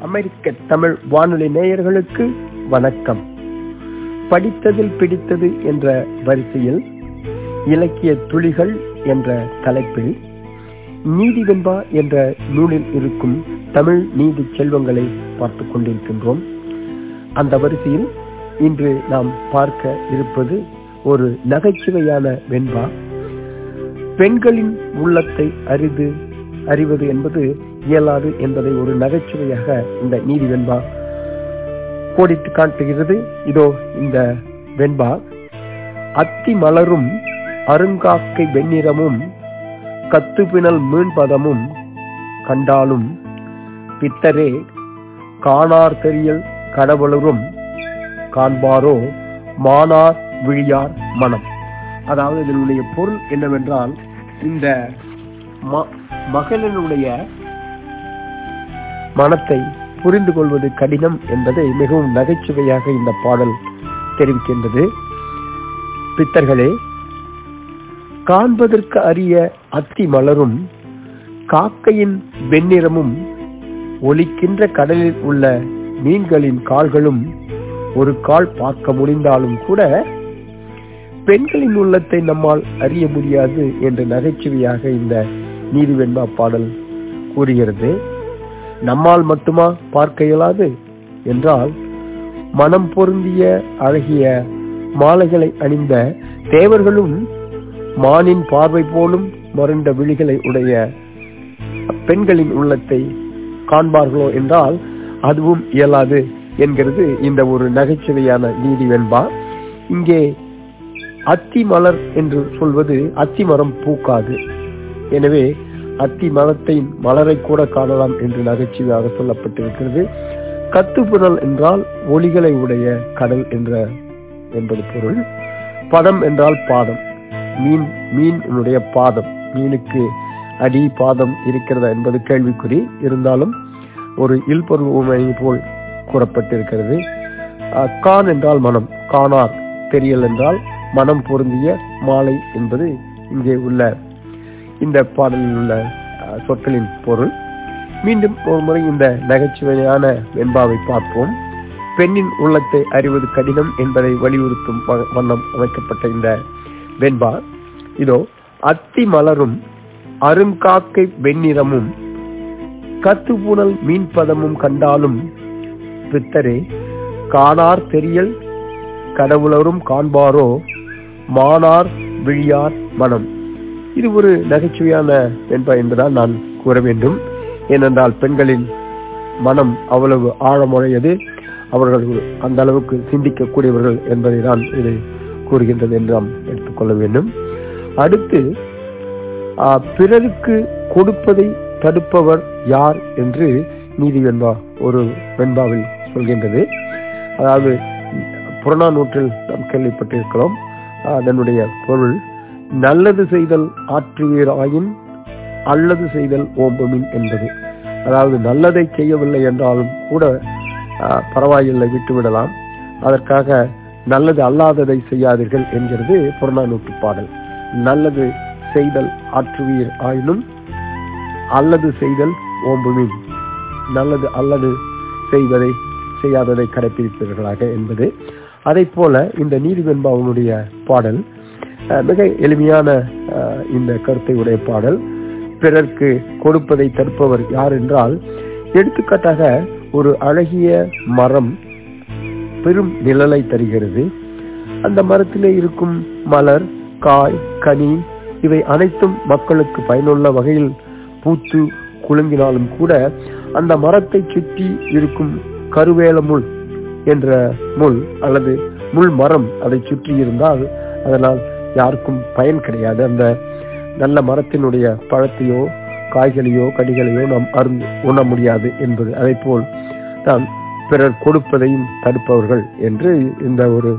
அமெரிக்க தமிழ் வானொலி நேயர்களுக்கு வணக்கம். படித்ததில் பிடித்தது என்ற வரிசையில் இலக்கிய துளிகள் என்ற தலைப்பில் நீதி வெண்பா என்ற நூலில் இருக்கும் தமிழ் நீதி செல்வங்களை பார்த்துக் கொண்டிருக்கின்றோம். அந்த வரிசையில் இன்று நாம் பார்க்க இருப்பது ஒரு நகைச்சுவையான வெண்பா. பெண்களின் உள்ளத்தை அறிந்து அறிவது என்பது இயலாது என்பதை ஒரு நகைச்சுவையாக இந்த நீதி வெண்பா கோடிட்டு காட்டுகிறது. இதோ இந்த வெண்பா. அத்தி மலரும் அருங்காக்கை வெண்ணிறமும் கத்துப்பினல் மீன்பதமும் கண்டாலும் பித்தரே காணார் தெரியல் கடவுளரும் காண்பாரோ மானார் விழியார் மனம். அதாவது இதனுடைய பொருள் என்னவென்றால் இந்த மகளினுடைய மனத்தை புரிந்து கொள்வது கடினம் என்பதை மிகவும் நகைச்சுவையாக இந்த பாடல் தெரிவிக்கின்றது. பித்தர்களே காண்பதற்கு அரிய அத்தி மலரும் காக்கையின் வெண்ணிறமும் ஒலிக்கின்ற கடலில் உள்ள மீன்களின் கால்களும் ஒரு கால் பார்க்க முடிந்தாலும் கூட பெண்களின் உள்ளத்தை நம்மால் அறிய முடியாது என்று நகைச்சுவையாக இந்த நீதிவெண்பா பாடல் கூறுகிறது. நம்மால் மட்டுமா பார்க்க இயலாது? என்றால் மனம் பொருந்திய அழகிய மாலைகளை அணிந்த தேவர்களும் மானின் பார்வை போலும் மருண்ட விழிகளை உடைய பெண்களின் உள்ளத்தை காண்பார்களோ என்றால் அதுவும் இயலாது என்கிறது இந்த ஒரு நகைச்சுவையான நீதி வெண்பா. இங்கே அத்தி மலர் என்று சொல்வது அத்தி மரம் பூக்காது. எனவே அத்தி மரத்தை மலரை கூட காணலாம் என்று நகைச்சுவையாக சொல்லப்பட்டிருக்கிறது. கத்துப்புணல் என்றால் ஒளிகளை உடைய கடல் என்ற என்பது பொருள். பதம் என்றால் பாதம். மீன் மீனுடைய பாதம். மீனுக்கு அடி பாதம் இருக்கிறதா என்பது கேள்விக்குறி. இருந்தாலும் ஒரு இல்பொருள் போல் கூறப்பட்டிருக்கிறது. கான் என்றால் மனம். காணார் தெரியல் என்றால் மனம் பொருந்திய மாலை என்பது இங்கே உள்ள இந்த பாடலில் உள்ள சொற்களின் பொருள். மீண்டும் ஒரு முறை இந்த நகைச்சுவையான வெண்பாவை பார்ப்போம். பெண்ணின் உள்ளத்தை அறிவது கடினம் என்பதை வலியுறுத்தும் வண்ணம் அமைக்கப்பட்ட இந்த வெண்பா. இதோ அத்தி மலரும் அருங்காக்கை வெண்ணிறமும் கத்துப்புணல் மீன்பதமும் கண்டாலும் பித்தரே காணார் தெரியல் கடவுளரும் காண்பாரோ மானார் விழியார் மனம். இது ஒரு நகைச்சுவையான வெண்பா என்பதால் நான் கூற வேண்டும். ஏனென்றால் பெண்களின் மனம் அவ்வளவு ஆழமுடையது. அவர்கள் அந்த அளவுக்கு சிந்திக்கக்கூடியவர்கள் என்பதை தான் இது கூறுகின்றது என்று நாம் எடுத்துக்கொள்ள வேண்டும். அடுத்து பிறருக்கு கொடுப்பதை தடுப்பவர் யார் என்று நீதி வெண்பா ஒரு வெண்பாவில் சொல்கின்றது. அதாவது புறநானூற்றில் நாம் கேள்விப்பட்டிருக்கிறோம். அதனுடைய பொருள் நல்லது செய்தல் ஆற்றுவீராயின் அல்லது செய்தல் ஓம்பமின் என்பது. அதாவது நல்லதை செய்யவில்லை என்றாலும் கூட பரவாயில்லை விட்டுவிடலாம். அதற்காக நல்லது அல்லாததை செய்யாதீர்கள் என்கிறது புறநானூற்று பாடல். நல்லது செய்தல் ஆற்றுவீர் ஆயினும் அல்லது செய்தல் ஓம்புமின். நல்லது அல்லது செய்வதை செய்யாததை கடைபிடிப்பீர்களாக என்பது. அதை போல இந்த நீதிபெண்பாவனுடைய பாடல் மிக எளிமையான இந்த கருத்தை உடைய பாடல். பிறர்க்கு கொடுப்பதை தடுப்பவர் யார் என்றால் எடுத்துக்காட்டாக ஒரு அழகிய மரம் பெரும் நிழலை தருகிறது. அந்த மரத்திலே இருக்கும் மலர் காய் கனி இவை அனைத்தும் மக்களுக்கு பயனுள்ள வகையில் பூத்து குலுங்கினாலும் கூட அந்த மரத்தை சுற்றி இருக்கும் கருவேல முள் என்ற முள் அல்லது முள் மரம் அதை சுற்றி இருந்தால் அதனால் யாருக்கும் பயன் கிடையாது. அந்த நல்ல மரத்தினுடைய பழத்தையோ காய்களையோ கடிகளையோ நாம் அருந்து உண்ண முடியாது என்பது. அதை போல் தான் பிறர் கொடுப்பதையும் தடுப்பவர்கள் என்று இந்த ஒரு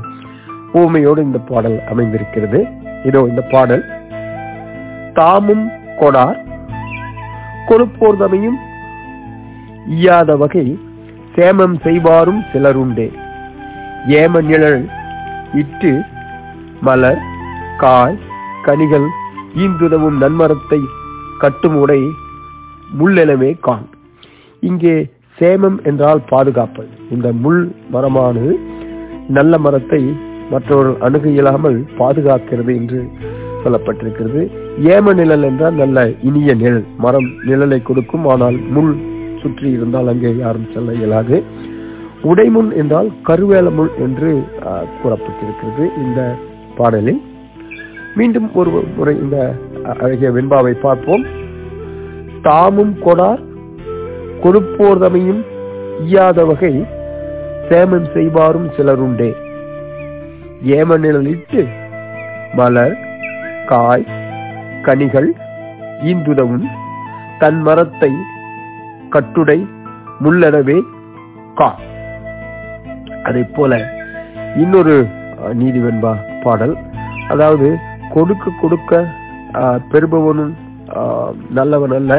ஊமையோடு இந்த பாடல் அமைந்திருக்கிறது. இதோ இந்த பாடல். தாமும் கொடார் கொடுப்போர்தமையும் இயாத வகை சேமம் செய்வாரும் சிலருண்டே. ஏம நிழல் இட்டு மலர் காய் கனிகள் ஈந்துதவும் நன்மரத்தை கட்டும் உடை முள்ளெனவே காண். இங்கே சேமம் என்றால் பாதுகாப்பு இந்த முள் மரமானது நல்ல மரத்தை மற்றவர்கள் அணுக இயலாமல் பாதுகாக்கிறது என்று சொல்லப்பட்டிருக்கிறது. ஏம நிழல் என்றால் நல்ல இனிய நிழல். மரம் நிழலை கொடுக்கும் ஆனால் முள் சுற்றி இருந்தால் அங்கே யாரும் செல்ல இயலாது. உடைமுன் என்றால் கருவேல முள் என்று கூறப்பட்டிருக்கிறது இந்த பாடலில். மீண்டும் ஒரு முறை இந்த அழகிய வெண்பாவை பார்ப்போம். தாமும் கொடார் கொடுப்போர்தமையும் ஈயாத வகை சேமம் செய்வாரும் சிலருண்டே. ஏம நிழலிட்டு மலர் காய் கனிகள் ஈந்துதவும் தன் மரத்தை கட்டுடை முள்ளடவே கா. அதை போல இன்னொரு நீதிவெண்பா நீதி வெண்பா பாடல். அதாவது கொடுக்க கொடுக்க பெறுபவனும் நல்லவன் அல்ல.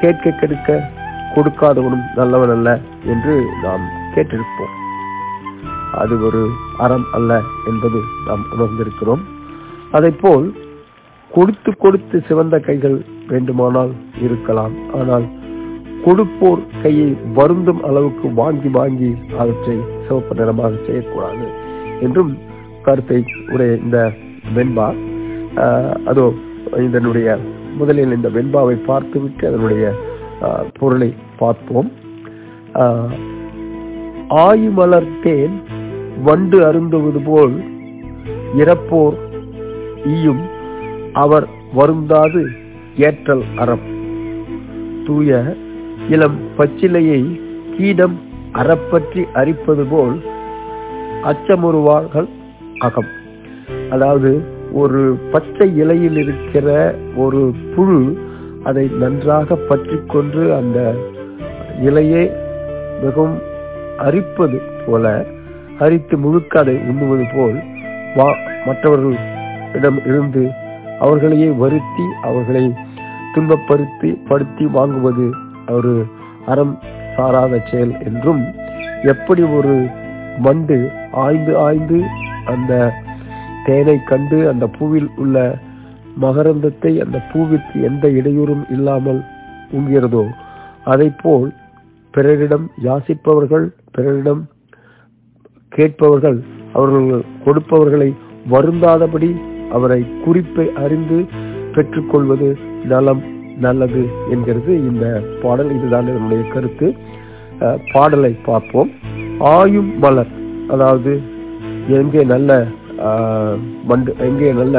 கேட்க கெடுக்க கொடுக்காதவனும் நல்லவன் அல்ல என்று நாம் கேட்டிருப்போம். அது ஒரு அறம் அல்ல என்பது நாம் உணர்ந்திருக்கிறோம். அதைப்போல் கொடுத்து கொடுத்து சிவந்த கைகள் வேண்டுமானால் இருக்கலாம். ஆனால் கொடுப்போர் கையை வருந்தும் அளவுக்கு வாங்கி வாங்கி அவற்றை சிவப்பு நிறமாக செய்யக்கூடாது என்றும் கருத்தை உடைய இந்த வெண்பா அதோ இதனுடைய முதலில் இந்த வெண்பாவை பார்த்துவிட்டு அதனுடைய பொருளை பார்ப்போம். ஆயு ஆயுமலர் தேன் வண்டு அருந்துவது போல் இறப்போர் ஈயும் அவர் வருந்தாது ஏற்றல் அறம். தூய இளம் பச்சிலையை கீடம் அறப்பற்றி அரிப்பது போல் அச்சமுறுவார்கள் அகம் அதாவது ஒரு பச்சை இலையில் இருக்கிற ஒரு புழு அதை நன்றாக பற்றி கொண்டு அந்த இலையே மிகவும் அரிப்பது போல அரித்து முழுக்க அதை உண்ணுவது போல் வா மற்றவர்களிடம் இருந்து அவர்களையே வருத்தி அவர்களை துன்பப்படுத்தி படுத்தி வாங்குவது ஒரு அறம் சாராத செயல் என்றும் எப்படி ஒரு மண்டு ஆய்ந்து ஆய்ந்து அந்த தேனை கண்டு அந்த பூவில் உள்ள மகரந்தத்தை அந்த பூவிற்கு எந்த இடையூறும் இல்லாமல் உண்கிறதோ அதை போல் பிறரிடம் யாசிப்பவர்கள் பிறரிடம் கேட்பவர்கள் அவர்கள் கொடுப்பவர்களை வருந்தாதபடி அவரை குறிப்பை அறிந்து பெற்றுக்கொள்வது நலம் நல்லது என்கிறது இந்த பாடல். இதுதான் என்னுடைய கருத்து. பாடலை பார்ப்போம். ஆயும் மலர் அதாவது எங்கே நல்ல மண்டு எங்கே நல்ல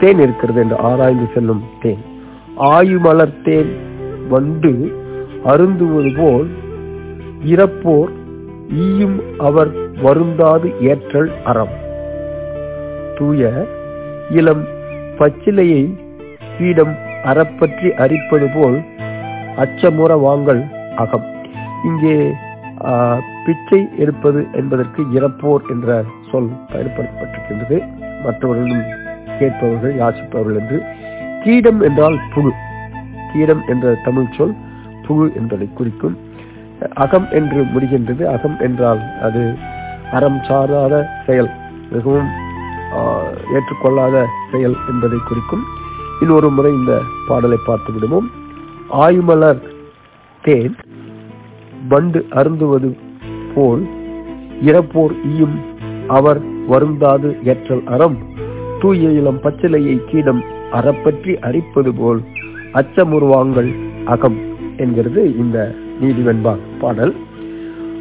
தேன் இருக்கிறது என்று ஆராய்ந்து செல்லும் தேன். ஆயுமலர் தேன் வண்டு அருந்துவது போல் இறப்போர் ஈயும் அவர் வருந்தாது ஏற்றல் அறம். தூய இளம் பச்சிலையை பீடம் அறப்பற்றி அரிப்பது போல் அச்சமுற வாங்கல் அகம். இங்கே பிச்சை எடுப்பது என்பதற்கு இறப்போர் என்ற சொல் பயன்படுத்தப்பட்டிருக்கின்றது. மற்றவர்களும் கேட்பவர்கள் யாசிப்பவர்கள் என்று. கீடம் என்றால் புழு. கீடம் என்ற தமிழ் சொல் புழு என்பதை குறிக்கும். அகம் என்று முடிகின்றது. அகம் என்றால் அது அறம் சாராத செயல் மிகவும் ஏற்றுக்கொள்ளாத செயல் என்பதை குறிக்கும். இன்னொரு முறை இந்த பாடலை பார்த்து விடுவோம். ஆயுமலர் தேன் வண்டு அருந்துவது போல் இறப்போர் ஈயும். அவர் வருந்தாது ஏற்றல் அறம். தூய இளம் பச்சிலையை கீடம் அறப்பற்றி அரிப்பது போல் அச்சமுருவாங்கள் அகம் என்கிறது இந்த நீதிவெண்பா பாடல்.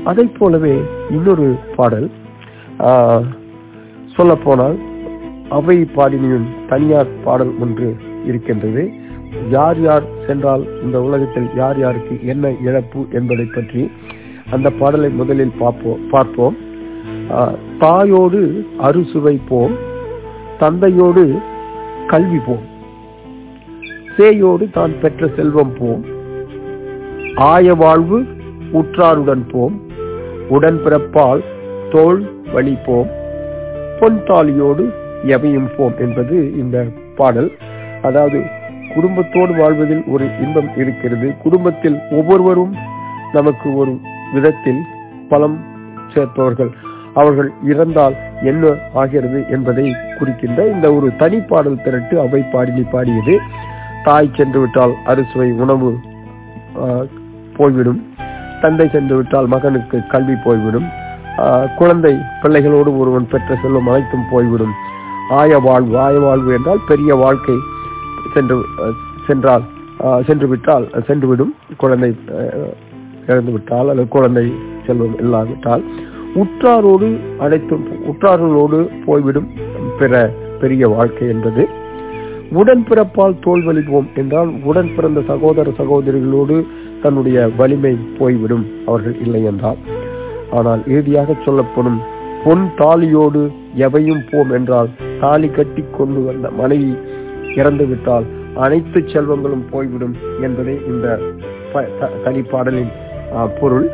அதை போலவே இன்னொரு பாடல். சொல்லப்போனால் அவை பாடினியின் தனியார் பாடல் ஒன்று இருக்கின்றது. யார் யார் சென்றால் இந்த உலகத்தில் யார் யாருக்கு என்ன இழப்பு என்பதை பற்றி அந்த பாடலை முதலில் பார்ப்போம். பார்ப்போம் தாயோடு அறுசுவை போம் தந்தையோடு கல்வி போம். சேயோடு தான் பெற்ற செல்வம் போம். ஆய வாழ்வு உற்றாருடன் போம். உடன்பிறப்பால் தோல் வழி போம். தாலியோடு எவையும் போம் என்பது இந்த பாடல். அதாவது குடும்பத்தோடு வாழ்வதில் ஒரு இன்பம் இருக்கிறது. குடும்பத்தில் ஒவ்வொருவரும் நமக்கு ஒரு விதத்தில் பலம் சேர்ப்பவர்கள். அவர்கள் இறந்தால் என்ன ஆகிறது என்பதை குறிக்கின்ற இந்த ஒரு தனி பாடல் திரட்டு அவை பாடினி பாடியது. தாய் சென்று விட்டால் அறுசுவை உணவு போய்விடும். தந்தை சென்று விட்டால் மகனுக்கு கல்வி போய்விடும். குழந்தை பிள்ளைகளோடு ஒருவன் பெற்ற செல்வம் அனைத்தும் போய்விடும். ஆய வாழ்வு ஆய வாழ்வு என்றால் பெரிய வாழ்க்கை. சென்று சென்றால் சென்று விட்டால் சென்றுவிடும். குழந்தை இறந்து விட்டால் அல்லது குழந்தை செல்வம் இல்லாவிட்டால். உற்றாரோடு அனைத்தும் உற்றார்களோடு போய்விடும் பிற பெரிய வாழ்க்கை என்பது. உடன்பிறப்பால் தோல்வழிவோம் என்றால் உடன் பிறந்த சகோதர சகோதரிகளோடு தன்னுடைய வலிமை போய்விடும். அவர்கள் இல்லை என்றால். ஆனால் இறுதியாக சொல்லப்படும் பொன் தாலியோடு எவையும் போம் என்றால் தாலி கட்டி கொண்டு வந்த மனைவி இறந்துவிட்டால் அனைத்து செல்வங்களும் போய்விடும் என்பதே இந்த ப- தனிப்பாடலின் பொருள்.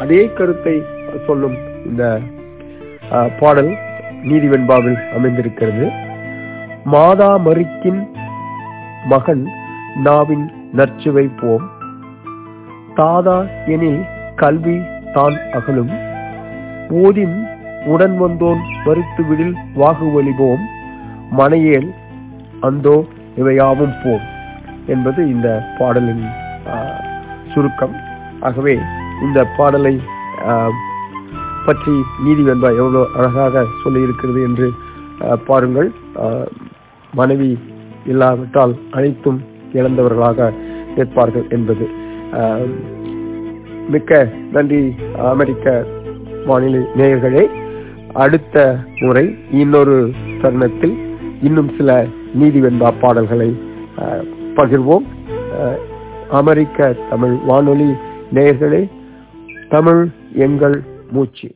அதே கருத்தை சொல்லும் இந்த பாடல் நீதி வெண்பாவில் அமைந்திருக்கிறது. மாதா மறுக்கின் மகன் நாவின் நற்சுவை போம். தாதா எனில் கல்வி தான் அகலும். ஓதின் உடன் வந்தோன் வரித்து விடில் வாகுவலிவோம் மனையேல் அந்தோ இவையாவும் போம் என்பது இந்த பாடலின் சுருக்கம். ஆகவே இந்த பாடலை பற்றி நீதி வெண்பா எவ்வளவு அழகாக சொல்லி இருக்கிறது என்று பாருங்கள். மனைவி இல்லாவிட்டால் அனைத்தும் இழந்தவர்களாக நிற்பார்கள் என்பது. மிக்க நன்றி அமெரிக்க வானிலை நேயர்களே. அடுத்த முறை இன்னொரு தருணத்தில் இன்னும் சில நீதி வெண்பா பாடல்களை பகிர்வோம். அமெரிக்க தமிழ் வானொலி நேயர்களே தமிழ் எங்கள் மூச்சு.